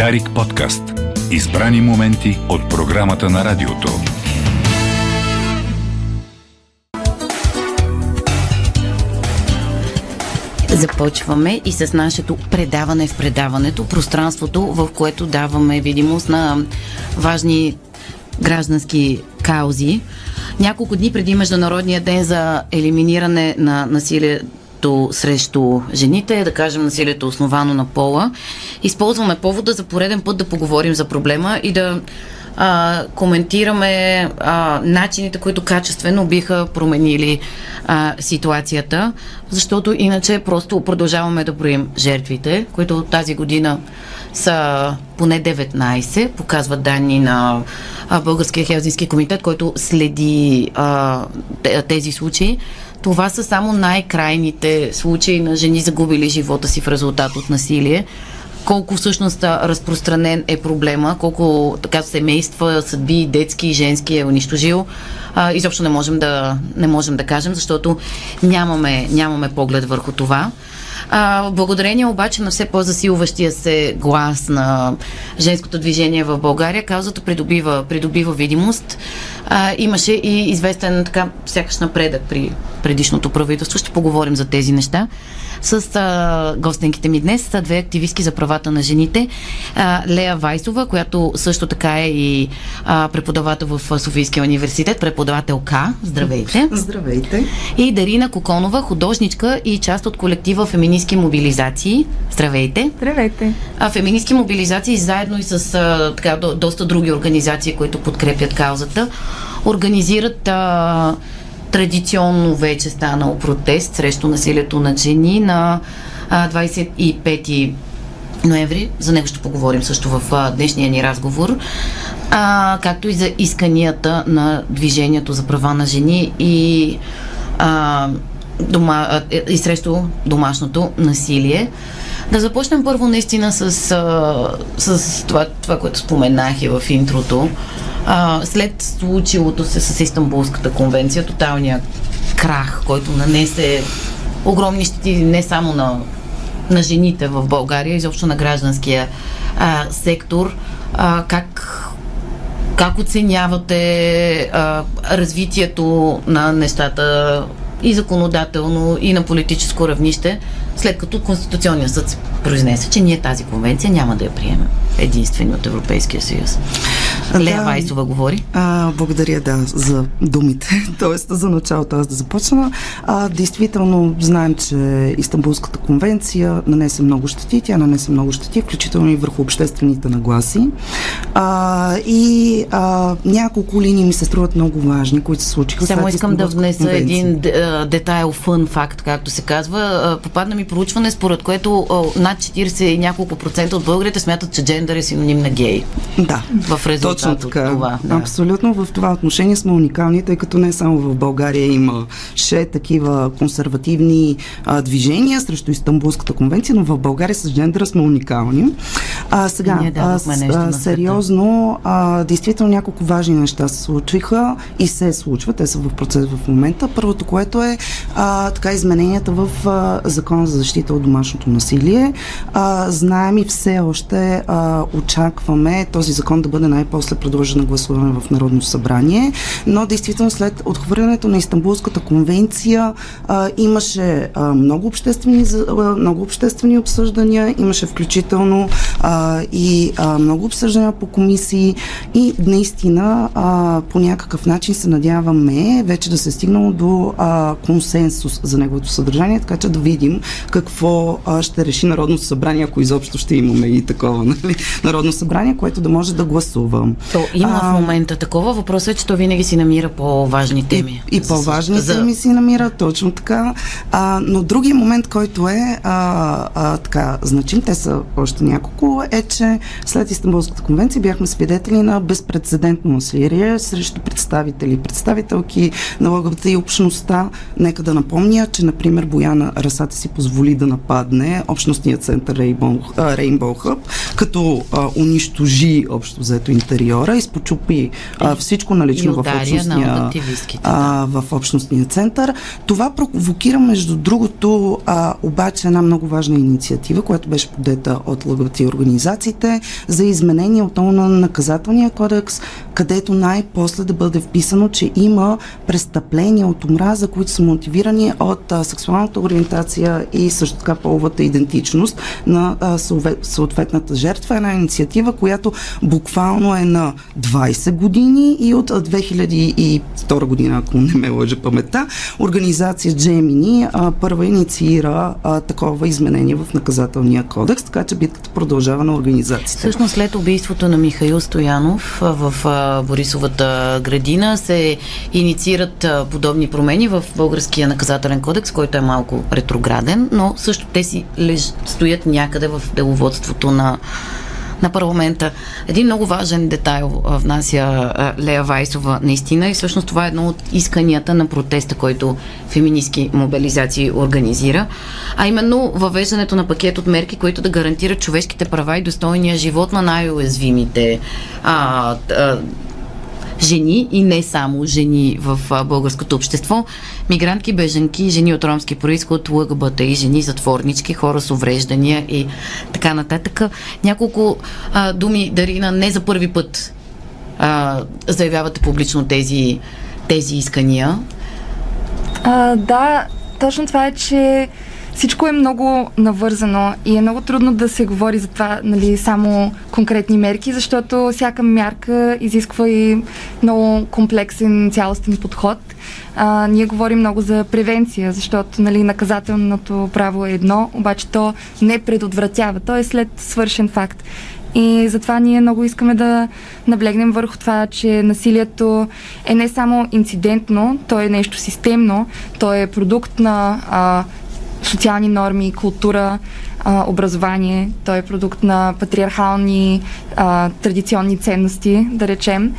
Дарик подкаст. Избрани моменти от програмата на радиото. Започваме и с нашето предаване в предаването, пространството, в което даваме видимост на важни граждански каузи. Няколко дни преди Международния ден за елиминиране на насилието срещу жените, да кажем насилието основано на пола, използваме повода за пореден път да поговорим за проблема и да а, коментираме а, начините, които качествено биха променили а, ситуацията, защото иначе просто продължаваме да броим жертвите, които тази година са поне 19, показват данни на Българския хелзински комитет, който следи а, тези случаи. Това са само най-крайните случаи на жени загубили живота си в резултат от насилие колко всъщност разпространен е проблема, колко така семейства, съдби, детски и женски е унищожил, а, изобщо не можем да, не можем да кажем, защото нямаме, нямаме поглед върху това. А, благодарение обаче на все по-засилващия се глас на женското движение в България, каузата придобива, придобива видимост. А, имаше и известен така сякаш напредък при предишното правителство. Ще поговорим за тези неща с а, гостенките ми днес са две активистки за правата на жените. А, Лея Вайсова, която също така е и а, преподавател в Софийския университет, преподавателка. Здравейте! Здравейте! И Дарина Коконова, художничка и част от колектива Феминистки мобилизации. Здравейте! Здравейте! А, феминистки мобилизации заедно и с а, така, до, доста други организации, които подкрепят каузата, организират а, традиционно вече станал протест срещу насилието над жени на 25 ноември. За него ще поговорим също в днешния ни разговор. А, както и за исканията на Движението за права на жени и, а, дома, и срещу домашното насилие. Да започнем първо наистина с, с това, това, което споменах и в интрото след случилото се с Истанбулската конвенция, тоталния крах, който нанесе огромни щети не само на, на жените в България, изобщо на гражданския а, сектор, а, как как оценявате а, развитието на нещата и законодателно, и на политическо равнище, след като Конституционният съд се произнесе, че ние тази конвенция няма да я приемем единствени от Европейския съюз. Лея да, Вайсова говори. А, благодаря, да, за думите. Тоест, за началото аз да започна. А, действително, знаем, че Истанбулската конвенция нанесе много щети. Тя нанесе много щети, включително и върху обществените нагласи. А, и а, няколко линии ми се струват много важни, които се случиха. Само искам да внеса конвенция. един детайл, фън факт, както се казва. Попадна ми проучване, според което над 40 и няколко процента от българите смятат, че джендър е синоним на гей. Да. В резултат Точно така. от това. Да. Абсолютно в това отношение сме уникални, тъй като не само в България има ще такива консервативни а, движения срещу Истанбулската конвенция, но в България с джендъра сме уникални. А, сега, а, а, сериозно, а, действително няколко важни неща се случиха и се случват. Те са в процес в момента. Първото, което е а, така измененията в а, Закона за защита от домашното насилие. А, знаем и все още а, очакваме този закон да бъде най-после предложен на гласуване в Народно събрание, но действително след отхвърлянето на Истанбулската конвенция а, имаше а, много, обществени, а, много обществени обсъждания, имаше включително а, и а, много обсъждания по комисии и наистина а, по някакъв начин се надяваме вече да се е стигнало до а, консенсус за неговото съдържание, така че да видим какво а, ще реши Народното събрание, ако изобщо ще имаме и такова нали? Народно събрание, което да може да гласува. То има а, в момента такова. Въпросът е, че то винаги си намира по-важни теми. И, и по-важни за... теми си намира, точно така. А, но другия момент, който е а, а, така значим, те са още няколко, е, че след Истанбулската конвенция бяхме свидетели на безпредседентно насилие срещу представители, представителки на ЛГБТ и общността. Нека да напомня, че, например, Бояна Расата си позволи да нападне общностния център Rainbow, Rainbow Hub, като а, унищожи общо взето интериора, изпочупи а, всичко налично в общностния, а, в общностния център. Това провокира, между другото, а, обаче една много важна инициатива, която беше подета от ЛГБТ организациите за изменение отново на наказателния кодекс, където най-после да бъде вписано, че има престъпления от омраза, които са мотивирани от а, сексуалната ориентация и също така половата идентичност на а, съответната жертва. Една инициатива, която буквално е на 20 години и от 2002 година, ако не ме лъжа паметта, организация Джемини а, първа инициира а, такова изменение в наказателния кодекс, така че битката продължава на организацията. Всъщност след убийството на Михаил Стоянов в а, Борисовата градина се инициират а, подобни промени в българския наказателен кодекс, който е малко ретрограден, но също те си леж, стоят някъде в деловодството на на парламента. Един много важен детайл внася Лея Вайсова наистина и всъщност това е едно от исканията на протеста, който феминистки мобилизации организира, а именно въвеждането на пакет от мерки, които да гарантират човешките права и достойния живот на най-уязвимите а, а, жени и не само жени в българското общество. Мигрантки, беженки, жени от ромски происход, ЛГБТ и жени, затворнички, хора с увреждания и така нататък. Няколко а, думи, Дарина, не за първи път а, заявявате публично тези, тези искания. А, да, точно това е, че всичко е много навързано и е много трудно да се говори за това, нали, само конкретни мерки, защото всяка мярка изисква и много комплексен, цялостен подход. А, ние говорим много за превенция, защото нали, наказателното право е едно, обаче то не предотвратява, то е след свършен факт. И затова ние много искаме да наблегнем върху това, че насилието е не само инцидентно, то е нещо системно, то е продукт на а, социални норми, култура, а, образование. Той е продукт на патриархални а, традиционни ценности, да речем.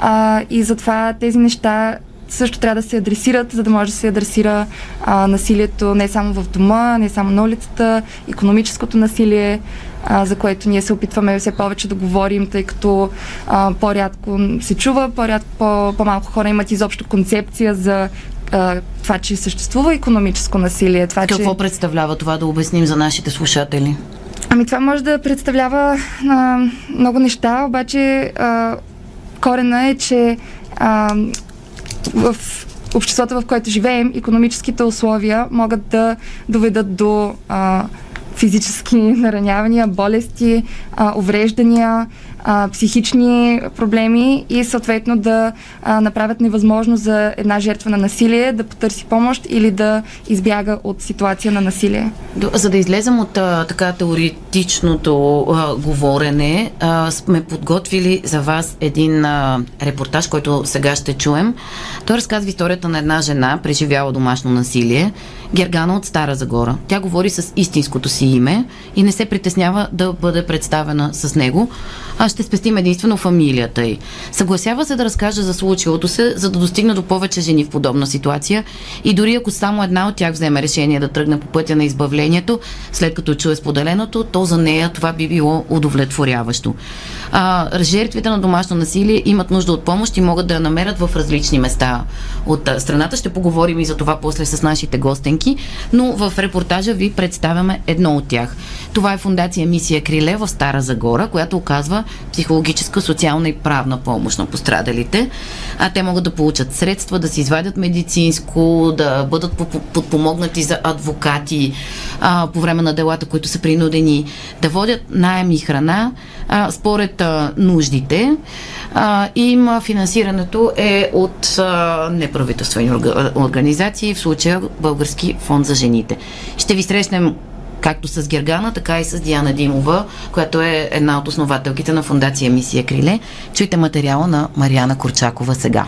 А, и затова тези неща също трябва да се адресират, за да може да се адресира а, насилието не само в дома, не само на улицата, економическото насилие, а, за което ние се опитваме все повече да говорим, тъй като а, по-рядко се чува, по-рядко, по- по-малко хора имат изобщо концепция за а, това, че съществува економическо насилие. Това, Какво че... представлява това да обясним за нашите слушатели? Ами това може да представлява а, много неща, обаче а, корена е, че а, в обществото, в което живеем, економическите условия могат да доведат до а, физически наранявания, болести, а, увреждания, а, психични проблеми и съответно да а, направят невъзможно за една жертва на насилие да потърси помощ или да избяга от ситуация на насилие. За да излезем от а, така теоретичното а, говорене, а, сме подготвили за вас един а, репортаж, който сега ще чуем. Той разказва историята на една жена, преживяла домашно насилие, Гергана от Стара Загора. Тя говори с истинското си име и не се притеснява да бъде представена с него а ще спестим единствено фамилията й. Съгласява се да разкаже за случилото се, за да достигне до повече жени в подобна ситуация и дори ако само една от тях вземе решение да тръгне по пътя на избавлението, след като чуе споделеното, то за нея това би било удовлетворяващо. А, жертвите на домашно насилие имат нужда от помощ и могат да я намерят в различни места от страната. Ще поговорим и за това после с нашите гостенки, но в репортажа ви представяме едно от тях. Това е фундация Мисия Криле в Стара Загора, която оказва психологическа, социална и правна помощ на пострадалите. А те могат да получат средства, да се извадят медицинско, да бъдат подпомогнати за адвокати а, по време на делата, които са принудени да водят найем и храна а, според а, нуждите. А, им финансирането е от а, неправителствени организации, в случая Български фонд за жените. Ще ви срещнем както с Гергана, така и с Диана Димова, която е една от основателките на фундация Мисия Криле. Чуйте материала на Мариана Корчакова сега.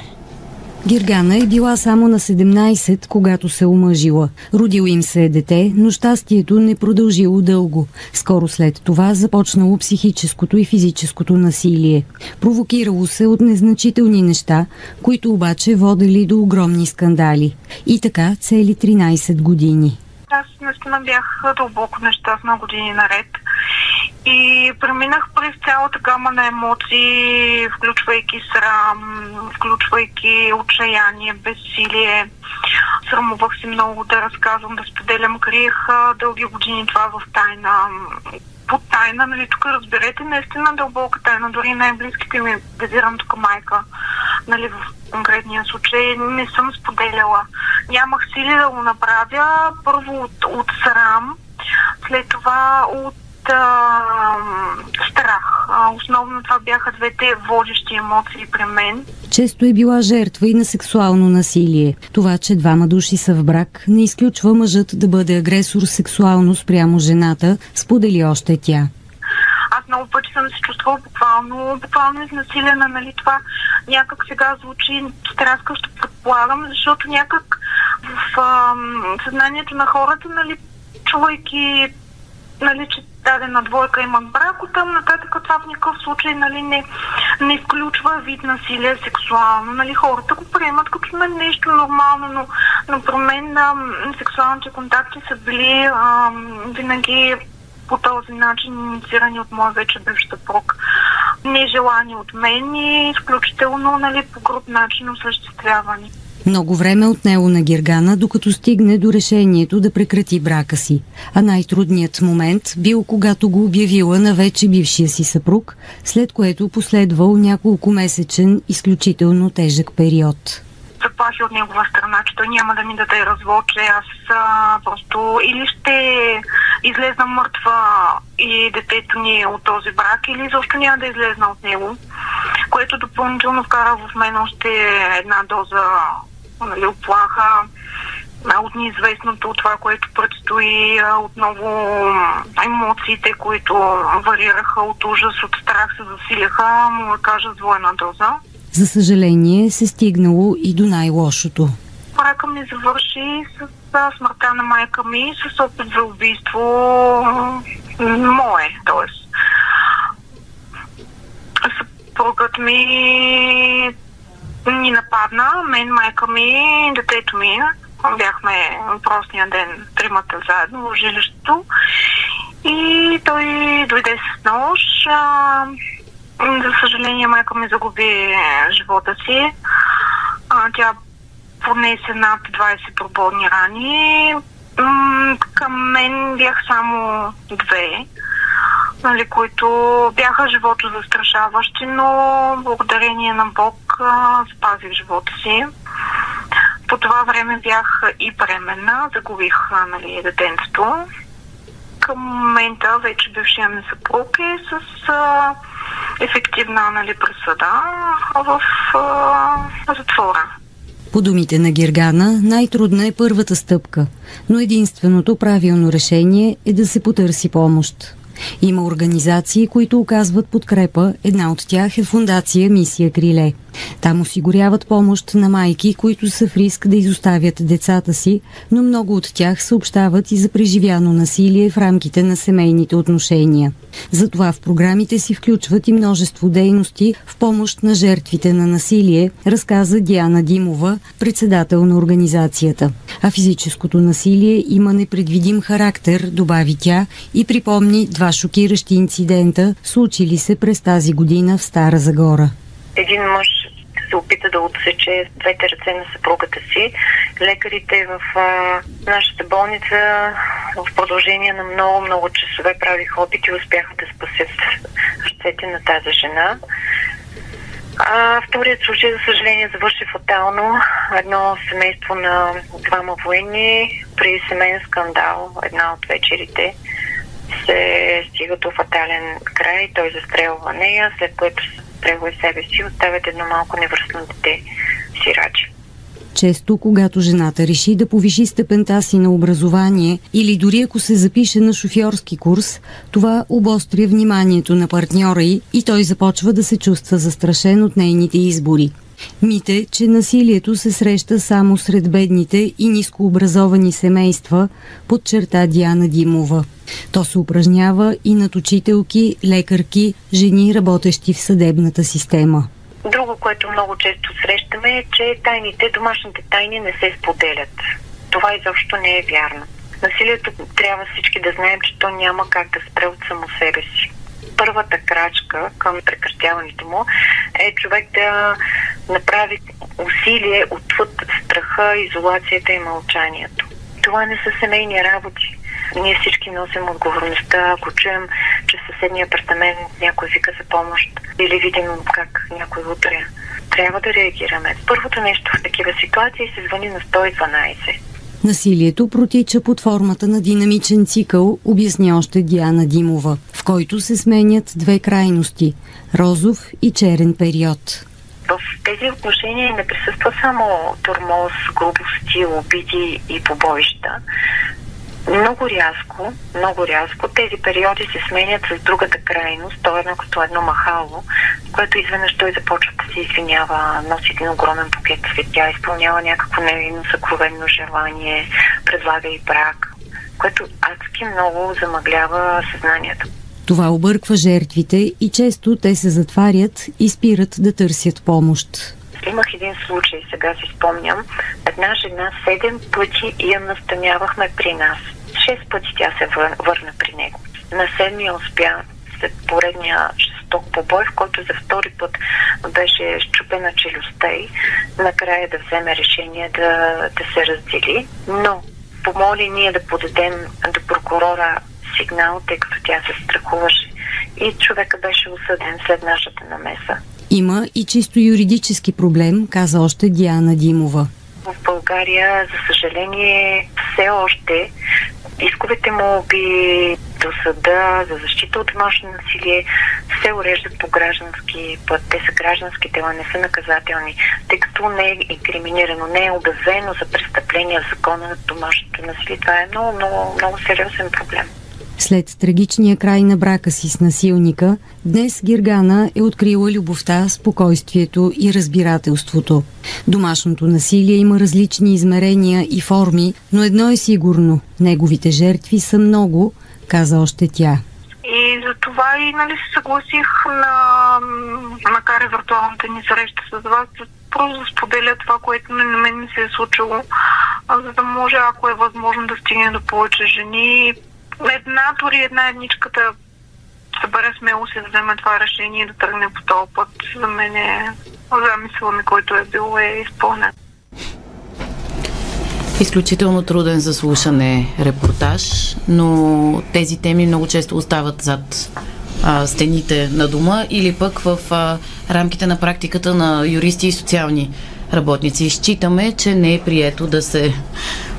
Гиргана е била само на 17, когато се омъжила. Родил им се е дете, но щастието не продължило дълго. Скоро след това започнало психическото и физическото насилие. Провокирало се от незначителни неща, които обаче водели до огромни скандали. И така цели 13 години. Аз наистина бях дълбоко нещастна години наред. И преминах през цялата гама на емоции, включвайки срам, включвайки отчаяние, безсилие. Срамувах се много да разказвам, да споделям. Криех дълги години това в тайна. под тайна, нали, тук разберете, наистина дълбока тайна, дори най-близките ми, визирам тук майка, нали, в конкретния случай, не съм споделяла. Нямах сили да го направя, първо от, от срам, след това от а, страх. А, основно това бяха двете водещи емоции при мен. Често е била жертва и на сексуално насилие. Това, че двама души са в брак, не изключва мъжът да бъде агресор сексуално спрямо жената, сподели още тя. Аз много пъти съм се чувствала буквално, буквално изнасилена, нали това някак сега звучи стряскащо предполагам, защото някак в а, съзнанието на хората, нали, чувайки нали, че дадена двойка има брак, оттам нататък това в никакъв случай нали, не, не включва вид насилие сексуално. Нали, хората го приемат като на нещо нормално, но, но про мен а, сексуалните контакти са били а, винаги по този начин инициирани от моя вече бивш съпруг. Нежелани от мен и изключително нали, по груп начин осъществявани. Много време отнело на Гергана, докато стигне до решението да прекрати брака си. А най-трудният момент бил когато го обявила на вече бившия си съпруг, след което последвал няколко месечен изключително тежък период заплахи от негова страна, че той няма да ми даде развод, че аз а, просто или ще излезна мъртва и детето ни е от този брак, или защо няма да излезна от него, което допълнително вкара в мен още една доза нали, оплаха от неизвестното, това, което предстои, отново емоциите, които варираха от ужас, от страх се засиляха, му да кажа с двойна доза. За съжаление се стигнало и до най-лошото. Брака ми завърши с смъртта на майка ми, с опит за убийство мое, т.е. Съпругът ми нападна, мен, майка ми, детето ми. Бяхме въпросния ден тримата заедно в жилището. И той дойде с нож. За съжаление, майка ми загуби живота си. Тя понесе над 20 прободни рани. Към мен бях само две нали, които бяха живото застрашаващи, но благодарение на Бог а, спазих живота си. По това време бях и бременна, загубих нали, детенство. Към момента вече бившия ми съпруг е с а, ефективна нали, присъда в а, затвора. По думите на Гергана, най-трудна е първата стъпка, но единственото правилно решение е да се потърси помощ. Има организации, които оказват подкрепа. Една от тях е фундация Мисия Криле. Там осигуряват помощ на майки, които са в риск да изоставят децата си, но много от тях съобщават и за преживяно насилие в рамките на семейните отношения. Затова в програмите си включват и множество дейности в помощ на жертвите на насилие, разказа Диана Димова, председател на организацията. А физическото насилие има непредвидим характер, добави тя и припомни два шокиращи инцидента, случили се през тази година в Стара Загора. Един мъж се опита да отсече двете ръце на съпругата си. Лекарите в а, нашата болница в продължение на много-много часове правиха опити и успяха да спасят ръцете на тази жена. А, вторият случай, за съжаление, завърши фатално. Едно семейство на двама военни при семейен скандал, една от вечерите, се стига до фатален край. Той застрелва нея, след което превой себе си, оставят едно малко невръстно дете сираче. Често, когато жената реши да повиши степента си на образование или дори ако се запише на шофьорски курс, това обостря вниманието на партньора й и той започва да се чувства застрашен от нейните избори. Мите, че насилието се среща само сред бедните и нискообразовани семейства, подчерта Диана Димова. То се упражнява и над учителки, лекарки, жени, работещи в съдебната система. Друго, което много често срещаме е, че тайните, домашните тайни не се споделят. Това изобщо не е вярно. Насилието трябва всички да знаем, че то няма как да спре от само себе си. Първата крачка към прекратяването му е човек да направи усилие отвъд страха, изолацията и мълчанието. Това не са семейни работи ние всички носим отговорността, ако чуем съседния апартамент някой вика за помощ или видим как някой удря, трябва да реагираме. Първото нещо в такива ситуации се звъни на 112. Насилието протича под формата на динамичен цикъл, обясня още Диана Димова, в който се сменят две крайности – розов и черен период. В тези отношения не присъства само тормоз, грубости, обиди и побоища. Много рязко, много рязко тези периоди се сменят с другата крайност, то е едно като едно махало, което изведнъж той започва да се извинява, носи един огромен букет цветя, изпълнява някакво невинно съкровенно желание, предлага и брак, което адски много замъглява съзнанието. Това обърква жертвите и често те се затварят и спират да търсят помощ. Имах един случай, сега си спомням. Една жена седем пъти я настанявахме при нас. Шест пъти тя се върна при него. На седмия успя след поредния жесток побой, в който за втори път беше щупена челюстта и накрая да вземе решение да, да се раздели. Но помоли ние да подадем до прокурора сигнал, тъй като тя се страхуваше. И човека беше осъден след нашата намеса. Има и чисто юридически проблем, каза още Диана Димова. В България, за съжаление, все още исковете му би до съда за защита от домашно насилие се уреждат по граждански път. Те са граждански дела, не са наказателни, тъй като не е инкриминирано, не е обявено за престъпление в закона на домашното насилие. Това е много, много, много сериозен проблем. След трагичния край на брака си с насилника, днес Гиргана е открила любовта, спокойствието и разбирателството. Домашното насилие има различни измерения и форми, но едно е сигурно – неговите жертви са много, каза още тя. И за това и нали, се съгласих на, макар и виртуалната ни среща с вас, просто да споделя това, което на мен ми се е случило, за да може, ако е възможно, да стигне до повече жени една, дори една едничка да събере смелост и да вземе това решение и да тръгне по този път. За мен е замисъл ми, който е бил е изпълнен. Изключително труден за слушане репортаж, но тези теми много често остават зад а, стените на дома или пък в а, рамките на практиката на юристи и социални работници. Считаме, че не е прието да се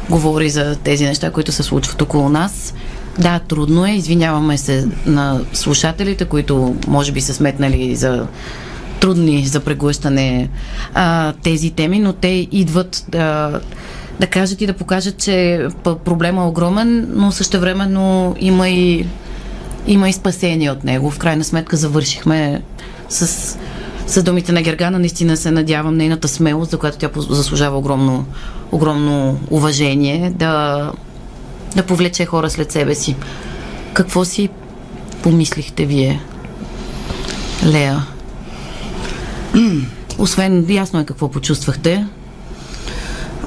говори за тези неща, които се случват около нас. Да, трудно е. Извиняваме се на слушателите, които може би са сметнали за трудни за преглъщане а, тези теми, но те идват да, да кажат и да покажат, че проблема е огромен, но същевременно има и, има и спасение от него. В крайна сметка завършихме с, с думите на Гергана. Наистина се надявам нейната смелост, за която тя заслужава огромно, огромно уважение, да да повлече хора след себе си. Какво си помислихте вие, Лея? Освен, ясно е какво почувствахте.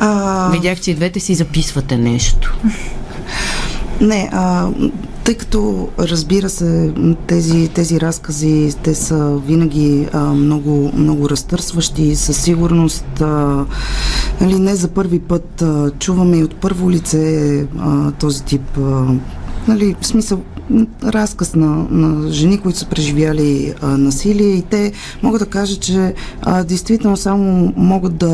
А... Видях, че и двете си записвате нещо. Не, а, тъй като разбира се, тези, тези разкази, те са винаги а, много, много разтърсващи. Със сигурност а, нали, не за първи път а, чуваме и от първо лице а, този тип а, нали, в смисъл разказ на, на жени, които са преживяли а, насилие и те могат да кажат, че а, действително само могат да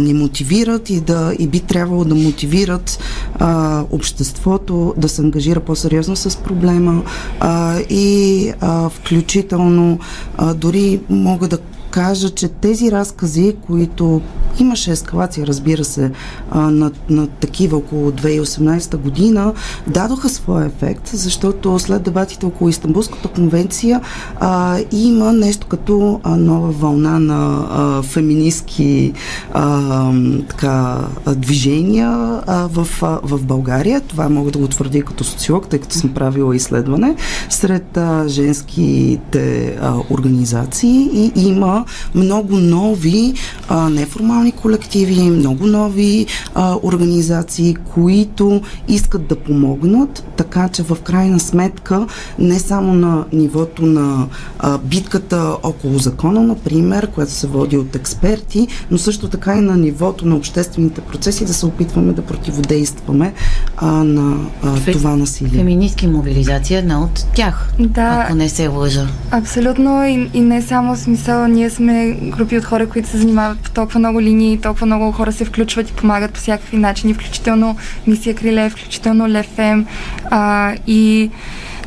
ни мотивират и, да, и би трябвало да мотивират а, обществото да се ангажира по-сериозно с проблема а, и а, включително а, дори могат да кажа, че тези разкази, които имаше ескалация, разбира се, на, на такива около 2018 година, дадоха своя ефект, защото след дебатите около Истанбулската конвенция а, има нещо като а, нова вълна на а, феминистки а, така, движения а, в, а, в България. Това мога да го твърдя като социолог, тъй като съм правила изследване сред а, женските а, организации и има много нови а, неформални колективи, много нови а, организации, които искат да помогнат, така че в крайна сметка не само на нивото на а, битката около закона, например, която се води от експерти, но също така и на нивото на обществените процеси да се опитваме да противодействаме а, на а, Фе- това насилие. Феминистки мобилизация е една от тях, Да. ако не се лъжа. Абсолютно и, и не само смисъл, ние сме групи от хора, които се занимават по толкова много линии, толкова много хора се включват и помагат по всякакви начини, включително Мисия Криле, включително Лефем а, и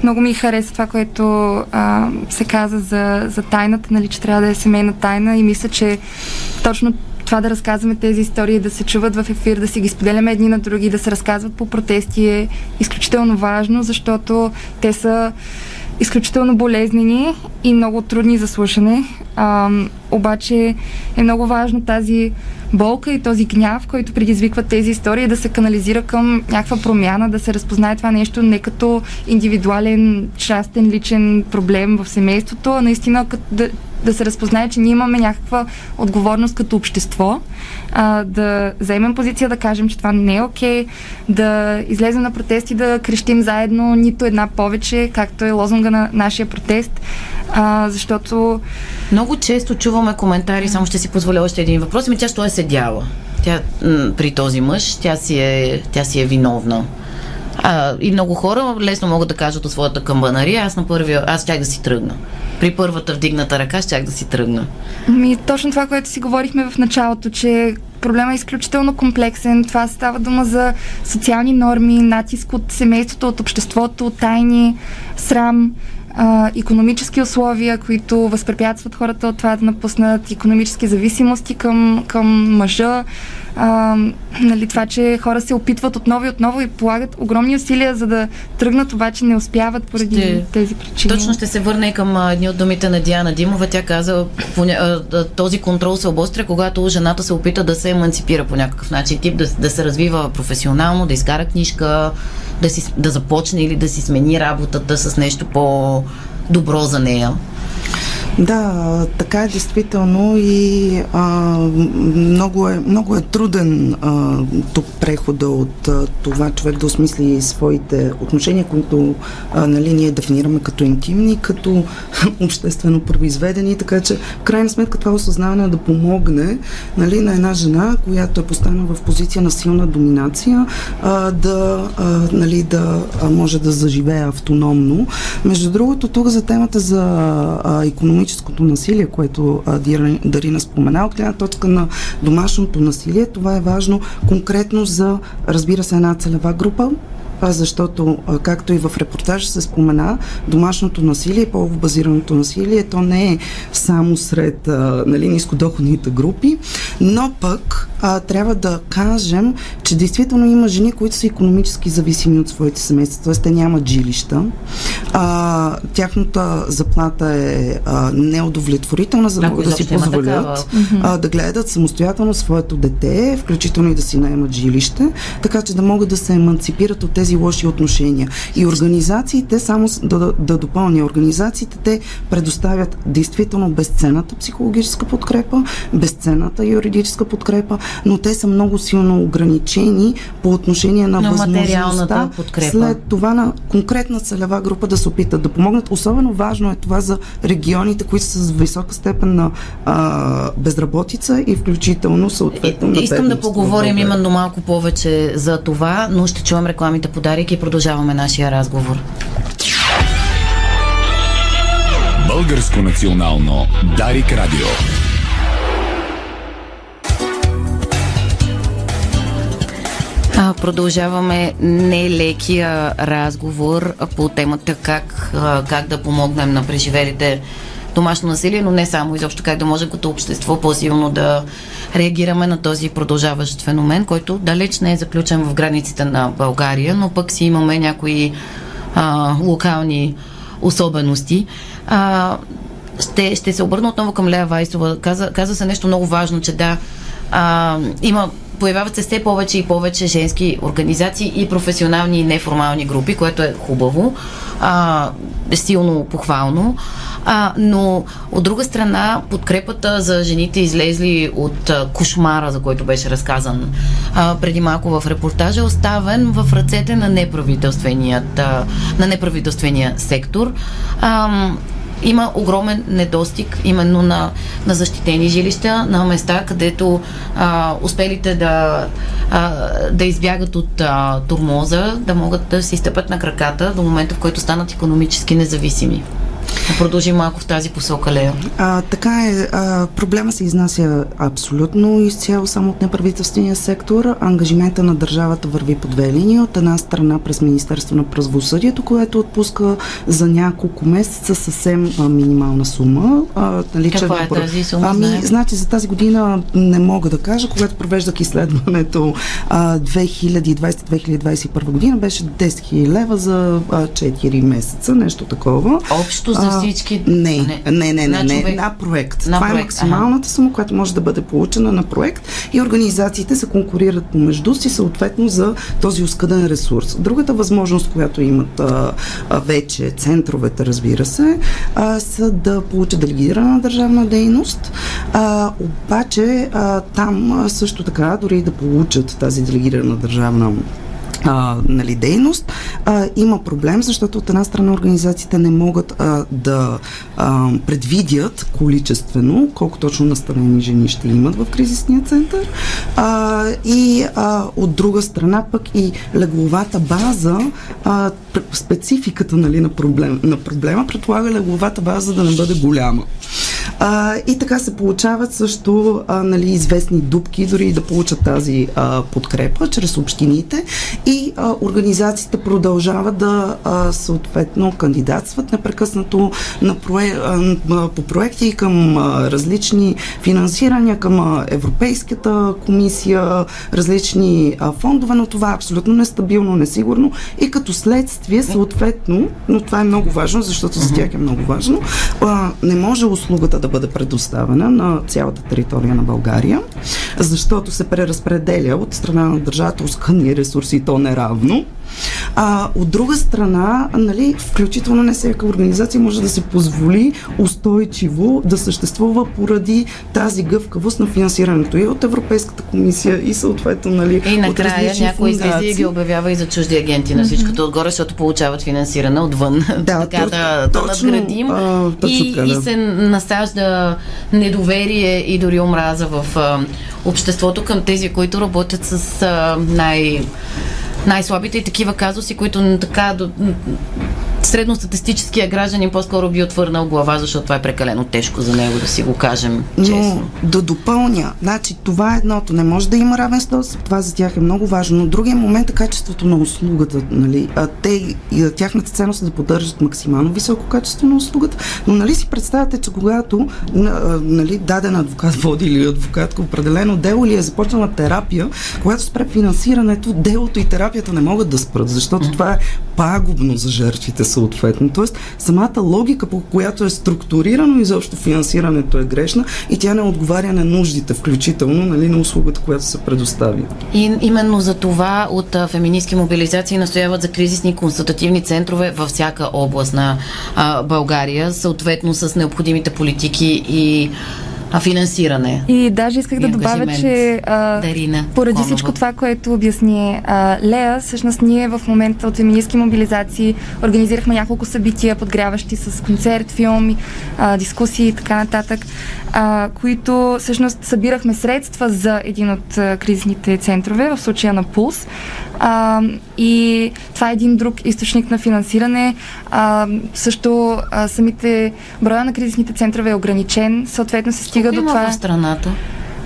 много ми хареса това, което а, се каза за, за тайната, нали, че трябва да е семейна тайна и мисля, че точно това да разказваме тези истории, да се чуват в ефир, да си ги споделяме едни на други, да се разказват по протести е изключително важно, защото те са изключително болезнени и много трудни за слушане. А, обаче е много важно тази болка и този гняв, който предизвикват тези истории, да се канализира към някаква промяна, да се разпознае това нещо не като индивидуален, частен, личен проблем в семейството, а наистина като да, да се разпознае, че ние имаме някаква отговорност като общество, а, да заемем позиция, да кажем, че това не е окей, да излезем на протести, да крещим заедно нито една повече, както е лозунга на нашия протест, а, защото Много често чуваме коментари, само ще си позволя още един въпрос. Ами тя що е седяла? Тя, при този мъж, тя си е, тя си е виновна. А, и много хора лесно могат да кажат от своята камбанария, аз на първия, аз щях да си тръгна. При първата вдигната ръка щях да си тръгна. Ми, точно това, което си говорихме в началото, че проблема е изключително комплексен. Това става дума за социални норми, натиск от семейството, от обществото, тайни, срам, а, економически условия, които възпрепятстват хората от това да напуснат, економически зависимости към, към мъжа, а, нали, това, че хора се опитват отново и отново и полагат огромни усилия, за да тръгнат, обаче не успяват поради Ще- тези причини. Точно ще се върна и към едни от думите на Диана Димова. Тя каза, поня... този контрол се обостря, когато жената се опита да се емансипира по някакъв начин, тип да, да се развива професионално, да изкара книжка, да, си, да започне или да си смени работата с нещо по-добро за нея. Да, така е действително и а, много, е, много е труден а, тук прехода от а, това човек да осмисли своите отношения, които а, нали, ние дефинираме като интимни, като обществено произведени, така че в крайна сметка това осъзнаване да помогне нали, на една жена, която е поставена в позиция на силна доминация, а, да, а, нали, да а, може да заживее автономно. Между другото, тук за темата за а, економическото насилие, което Дарина спомена, от гледна точка на домашното насилие, това е важно конкретно за, разбира се, една целева група, а, защото, както и в репортажа се спомена, домашното насилие, половобазираното насилие, то не е само сред нали, нискодоходните групи, но пък а, трябва да кажем, че действително има жени, които са економически зависими от своите семейства, т.е. те нямат жилища. А, тяхната заплата е а, неудовлетворителна, за да могат да си позволят а, да гледат самостоятелно своето дете, включително и да си наемат жилище, така че да могат да се еманципират от тези лоши отношения. И организациите, само да, да, да допълня, организациите те предоставят действително безценната психологическа подкрепа, безценната юридическа подкрепа, но те са много силно ограничени по отношение на, На възможността подкрепа. след това на конкретна целева група да се опитат да помогнат. Особено важно е това за регионите, които са с висока степен на а, безработица и включително съответно на Е, Искам да поговорим именно малко повече за това, но ще чуем рекламите по Дарик и продължаваме нашия разговор. Българско национално Дарик Радио. А, продължаваме нелекия разговор по темата как, как да помогнем на преживелите домашно насилие, но не само, изобщо как да можем като общество по-силно да реагираме на този продължаващ феномен, който далеч не е заключен в границите на България, но пък си имаме някои а, локални особености. А, ще, ще се обърна отново към Лея Вайсова. Каза, каза се нещо много важно, че да, а, има появяват се все повече и повече женски организации и професионални и неформални групи, което е хубаво, а, силно похвално. А, но от друга страна, подкрепата за жените излезли от а, кошмара, за който беше разказан а, преди малко в репортажа, е оставен в ръцете на неправителственият, а, на неправителствения сектор. А, има огромен недостиг именно на, на защитени жилища, на места, където а, успелите да, а, да избягат от а, турмоза, да могат да си стъпят на краката до момента, в който станат економически независими. Да продължим малко в тази посока, Лео. А, така е. А, проблема се изнася абсолютно изцяло само от неправителствения сектор. Ангажимента на държавата върви по две линии. От една страна през Министерство на правосъдието, което отпуска за няколко месеца съвсем а, минимална сума. А, нали, Каква е тази сума? Ами, знаем? значи за тази година не мога да кажа. Когато провеждах изследването 2020-2021 година беше 10 000 лева за а, 4 месеца, нещо такова. Общо за всички? Не, не, не, не, не, не на проект. На Това е проект, е максималната ага. сума, която може да бъде получена на проект и организациите се конкурират помежду си съответно за този оскъден ресурс. Другата възможност, която имат а, а, вече центровете, разбира се, а, са да получат делегирана държавна дейност, а, обаче а, там също така, дори да получат тази делегирана държавна а, нали, дейност, а, има проблем, защото от една страна организациите не могат а, да а, предвидят количествено колко точно настанени жени ще имат в кризисния център а, и а, от друга страна пък и легловата база, а, спецификата нали, на, проблем, на проблема предполага легловата база да не бъде голяма. А, и така се получават също а, нали, известни дупки, дори да получат тази а, подкрепа чрез общините. И а, организациите продължават да а, съответно кандидатстват непрекъснато на прое, а, по проекти към а, различни финансирания, към а, Европейската комисия, различни а, фондове, но това е абсолютно нестабилно, несигурно. И като следствие съответно, но това е много важно, защото за тях е много важно, а, не може услугата да бъде предоставена на цялата територия на България, защото се преразпределя от страна на държавата оскъдни ресурси и то неравно. А, от друга страна, нали, включително не всяка организация може да се позволи устойчиво да съществува поради тази гъвкавост на финансирането и от Европейската комисия и съответно нали, И накрая някой излиза и ги обявява и за чужди агенти на всичкото отгоре, защото получават финансиране отвън. Да, така да, да надградим. А, точно и, така, да. и се насажда недоверие и дори омраза в а, обществото към тези, които работят с а, най- най-слабите и такива казуси, които така до, средностатистическия гражданин по-скоро би отвърнал глава, защото това е прекалено тежко за него, да си го кажем честно. Но да допълня, значи това е едното. Не може да има равенство, това за тях е много важно. Но другия момент е качеството на услугата. Нали? А те, и тяхната ценност е да поддържат максимално високо качество на услугата. Но нали си представяте, че когато нали, даден адвокат води или адвокатка определено дело или е започнала терапия, когато спре финансирането, делото и терапията не могат да спрат, защото това е пагубно за жертвите съответно. Тоест, самата логика, по която е структурирано изобщо финансирането е грешна и тя не отговаря на нуждите, включително нали, на услугата, която се предостави. И именно за това от феминистки мобилизации настояват за кризисни консултативни центрове във всяка област на а, България, съответно с необходимите политики и а, финансиране. И даже исках да добавя, че а, Дарина поради Конова. всичко това, което обясни а, Лея, всъщност ние в момента от феминистки мобилизации организирахме няколко събития, подгряващи с концерт, филм, а, дискусии и така нататък, а, които всъщност събирахме средства за един от а, кризисните центрове, в случая на Пулс. А, и това е един друг източник на финансиране. А, също а, самите броя на кризисните центрове е ограничен, съответно се стига до това. в страната?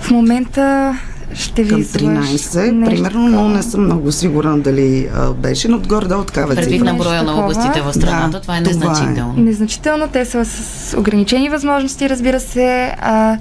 В момента ще ви Към 13, примерно, но не съм много сигурна дали а, беше, но отгоре-долу такава цифра. Предвид на броя на областите в страната, да, това е незначително. Това е. Незначително, те са с ограничени възможности, разбира се. А,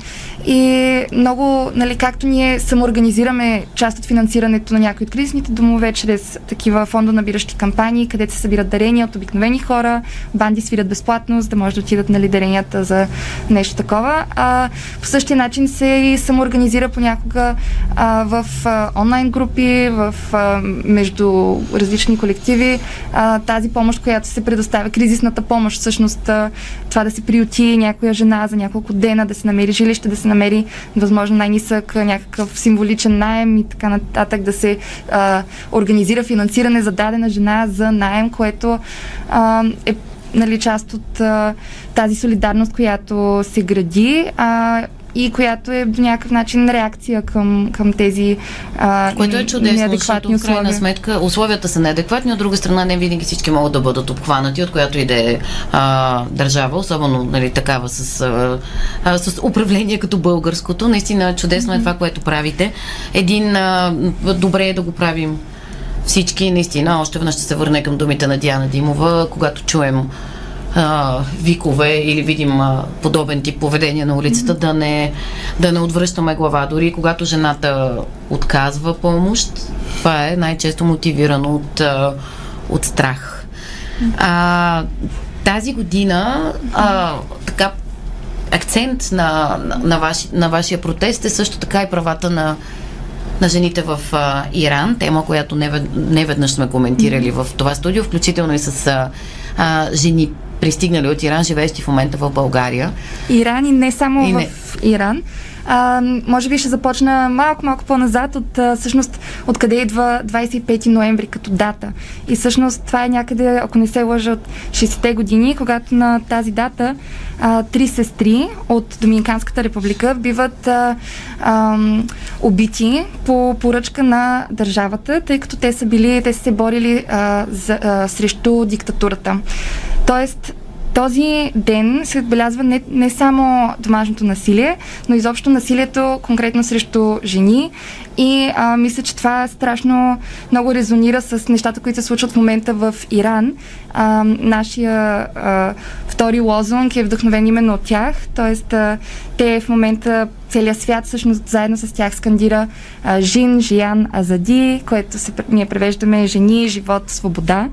и много, нали, както ние самоорганизираме част от финансирането на някои от кризисните домове, чрез такива фондонабиращи кампании, където се събират дарения от обикновени хора, банди свирят безплатно, за да може да отидат нали, даренията за нещо такова. А, по същия начин се и самоорганизира понякога а, в а, онлайн групи, в, а, между различни колективи. А, тази помощ, която се предоставя, кризисната помощ, всъщност а, това да се приюти някоя жена за няколко дена, да се намери жилище, да се намери възможно най-нисък някакъв символичен найем и така нататък, да се а, организира финансиране за дадена жена за найем, което а, е нали, част от а, тази солидарност, която се гради. А, и която е до някакъв начин реакция към, към тези а, Което е чудесно, защото в крайна сметка условията са неадекватни, от друга страна не винаги всички могат да бъдат обхванати, от която и да е държава, особено нали, такава с, а, а, с управление като българското. Наистина чудесно е това, което правите. Един а, добре е да го правим всички, наистина. Още веднъж ще се върне към думите на Диана Димова, когато чуем а, викове или видим а, подобен тип поведение на улицата, да, не, да не отвръщаме глава. Дори когато жената отказва помощ, това е най-често мотивирано от, а, от страх. А, тази година а, така акцент на, на, на, ваши, на вашия протест е също така и правата на на жените в а, Иран, тема, която не, не веднъж сме коментирали в това студио, включително и с а, жени пристигнали от Иран, живеещи в момента в България. Иран и не само и не. в Иран. А, може би ще започна малко-малко по-назад от а, всъщност откъде идва 25 ноември като дата. И всъщност това е някъде, ако не се лъжа, от 60-те години, когато на тази дата а, три сестри от Доминиканската република биват а, а, убити по поръчка на държавата, тъй като те са били, те са се борили а, за, а, срещу диктатурата. Тоест, този ден се отбелязва не, не само домашното насилие, но изобщо насилието конкретно срещу жени. И а, мисля, че това страшно много резонира с нещата, които се случват в момента в Иран. А, нашия а, втори лозунг е вдъхновен именно от тях. Тоест, а, те в момента целият свят всъщност заедно с тях скандира а, Жин, Жиян, Азади, което се, ние превеждаме жени, живот, свобода.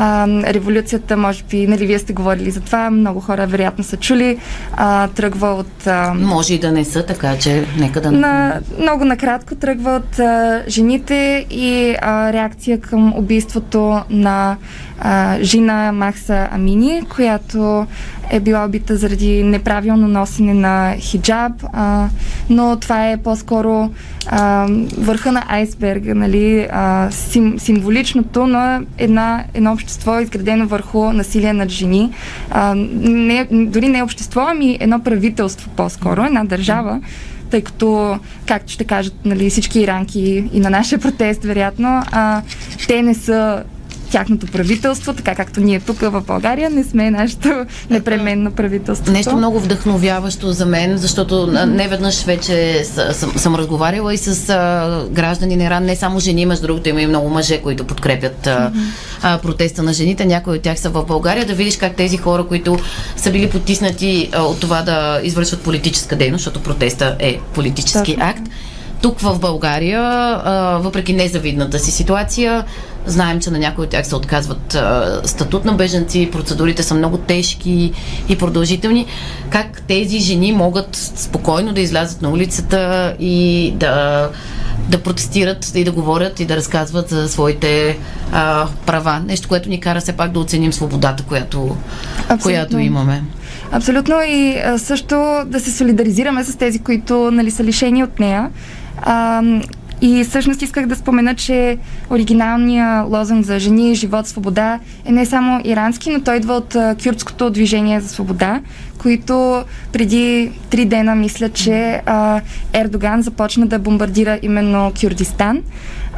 А, революцията, може би, нали, вие сте говорили за това, много хора вероятно са чули, а, тръгва от... А, може и да не са, така че нека да... На, много накратко тръгва от а, жените и а, реакция към убийството на а, Жина Махса Амини, която е била убита заради неправилно носене на хиджаб, а, но това е по-скоро а, върха на айсберга, нали, а, сим, символичното на една, едно общество, изградено върху насилие над жени. А, не, дори не общество, ами едно правителство по-скоро, една държава тъй като, както ще кажат нали, всички иранки и на нашия протест, вероятно, а, те не са тяхното правителство, така както ние тук в България не сме нашето непременно правителство. Нещо много вдъхновяващо за мен, защото не веднъж вече съм, съм разговаряла и с а, граждани на Иран, не само жени, между другото има и много мъже, които подкрепят а, а, протеста на жените. Някои от тях са в България. Да видиш как тези хора, които са били потиснати а, от това да извършват политическа дейност, защото протеста е политически Точно. акт, тук в България, въпреки незавидната си ситуация, знаем, че на някои от тях се отказват статут на беженци, процедурите са много тежки и продължителни. Как тези жени могат спокойно да излязат на улицата и да да протестират и да говорят и да разказват за своите а, права. Нещо, което ни кара все пак да оценим свободата, която, която имаме. Абсолютно и а, също да се солидаризираме с тези, които нали, са лишени от нея. А, и всъщност исках да спомена, че оригиналният лозунг за жени, живот, свобода е не само ирански, но той идва от кюрдското движение за свобода, които преди три дена мисля, че а, Ердоган започна да бомбардира именно Кюрдистан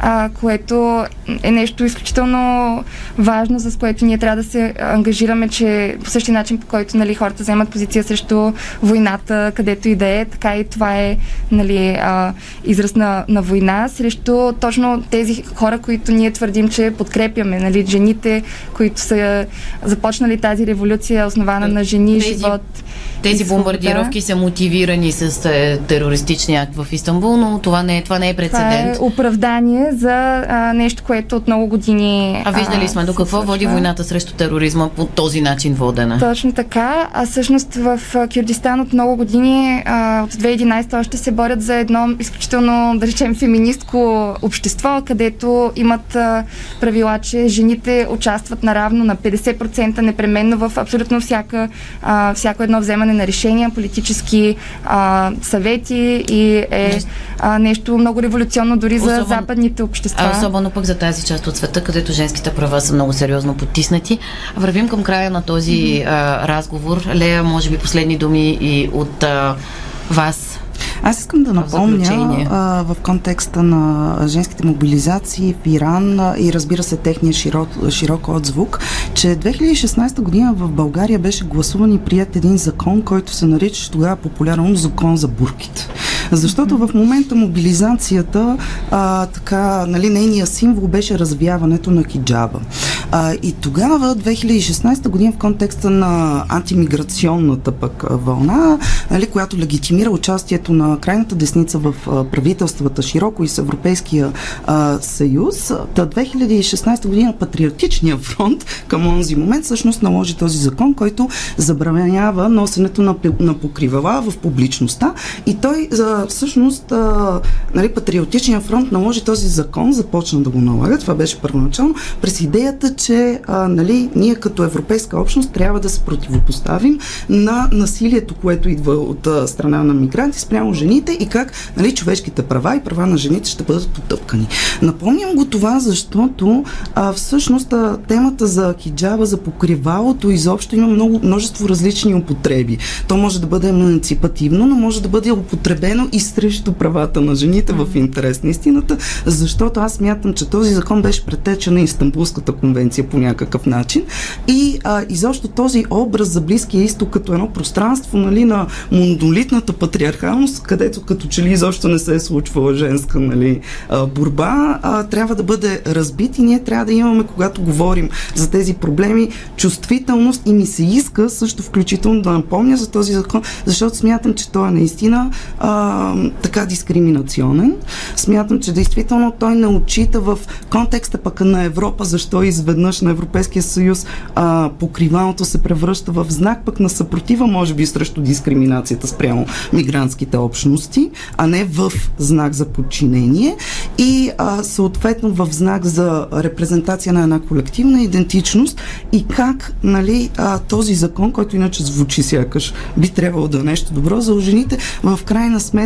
а, което е нещо изключително важно, с което ние трябва да се ангажираме, че по същия начин, по който нали, хората вземат позиция срещу войната, където и да е, така и това е нали, а, израз на, на война срещу точно тези хора, които ние твърдим, че подкрепяме. Нали, жените, които са започнали тази революция, основана на жени, тези... живот Тези бомбардировки са мотивирани с е, терористичния акт в Истанбул, но това не е, това не е прецедент. Това е оправдание за а, нещо, което от много години. А виждали сме до какво води войната срещу тероризма по този начин водена. Точно така. А всъщност в Кюрдистан от много години, а, от 2011 още се борят за едно изключително, да речем, феминистко общество, където имат а, правила, че жените участват наравно на 50% непременно в абсолютно всяка, а, всяко едно вземане на решения, политически а, съвети и е а, нещо много революционно дори особено, за западните общества. А особено пък за тази част от света, където женските права са много сериозно потиснати. Вървим към края на този mm-hmm. а, разговор. Лея, може би последни думи и от а, вас аз искам да напомня а, в контекста на женските мобилизации в Иран а, и разбира се техния широк, широк отзвук, че 2016 година в България беше гласуван и прият един закон, който се нарича тогава популярно закон за бурките. Защото в момента мобилизацията, а, така, нали, нейният символ беше развяването на хиджаба. А, и тогава, 2016 година, в контекста на антимиграционната пък вълна, нали, която легитимира участието на крайната десница в правителствата широко и с Европейския а, съюз, та 2016 година Патриотичния фронт към онзи момент всъщност наложи този закон, който забранява носенето на, на покривала в публичността и той всъщност а, нали, Патриотичния фронт наложи този закон, започна да го налага, това беше първоначално, през идеята, че а, нали, ние като европейска общност трябва да се противопоставим на насилието, което идва от а, страна на мигранти спрямо жените и как нали, човешките права и права на жените ще бъдат потъпкани. Напомням го това, защото а, всъщност а, темата за хиджаба, за покривалото изобщо има много, множество различни употреби. То може да бъде еманципативно, но може да бъде употребено и срещу правата на жените в интерес на истината, защото аз мятам, че този закон беше претечен на Истанбулската конвенция по някакъв начин. И а, изобщо този образ за Близкия изток като едно пространство нали, на монолитната патриархалност, където като че ли изобщо не се е случвала женска нали, борба, а, трябва да бъде разбит и ние трябва да имаме, когато говорим за тези проблеми, чувствителност. И ми се иска също включително да напомня за този закон, защото смятам, че той е наистина а, така дискриминационен. Смятам, че действително той не отчита в контекста пък на Европа, защо изведнъж на Европейския съюз а, покривалното се превръща в знак пък на съпротива, може би, срещу дискриминацията спрямо мигрантските общности, а не в знак за подчинение и а, съответно в знак за репрезентация на една колективна идентичност и как нали, а, този закон, който иначе звучи сякаш би трябвало да е нещо добро за жените, в крайна сметка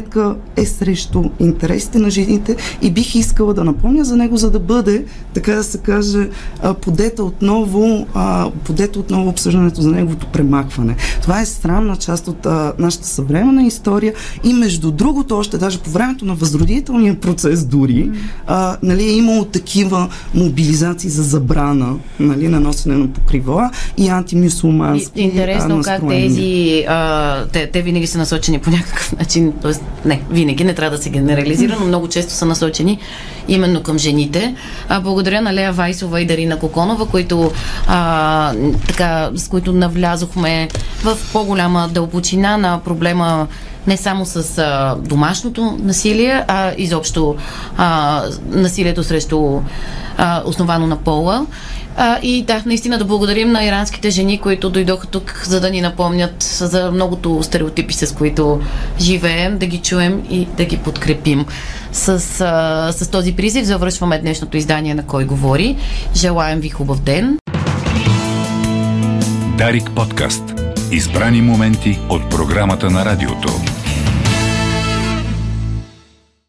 е срещу интересите на жените и бих искала да напомня за него, за да бъде, така да се каже, подета отново, подета отново обсъждането за неговото премахване. Това е странна част от а, нашата съвременна история и между другото, още даже по времето на възродителния процес дори, а, нали, е имало такива мобилизации за забрана нали, на носене на покрива и антимюсулмански Интересно как тези, а, те, те винаги са насочени по някакъв начин, т.е. не, винаги не трябва да се генерализира, но много често са насочени именно към жените. А, благодаря на Лея Вайсова и Дарина Коконова, които а, така, с които навлязохме в по-голяма дълбочина на проблема не само с а, домашното насилие, а изобщо а, насилието срещу а, основано на пола. А, и да, наистина да благодарим на иранските жени, които дойдоха тук, за да ни напомнят за многото стереотипи, с които живеем, да ги чуем и да ги подкрепим. С, а, с този призив завършваме днешното издание на Кой говори. Желаем ви хубав ден. Дарик подкаст. Избрани моменти от програмата на радиото.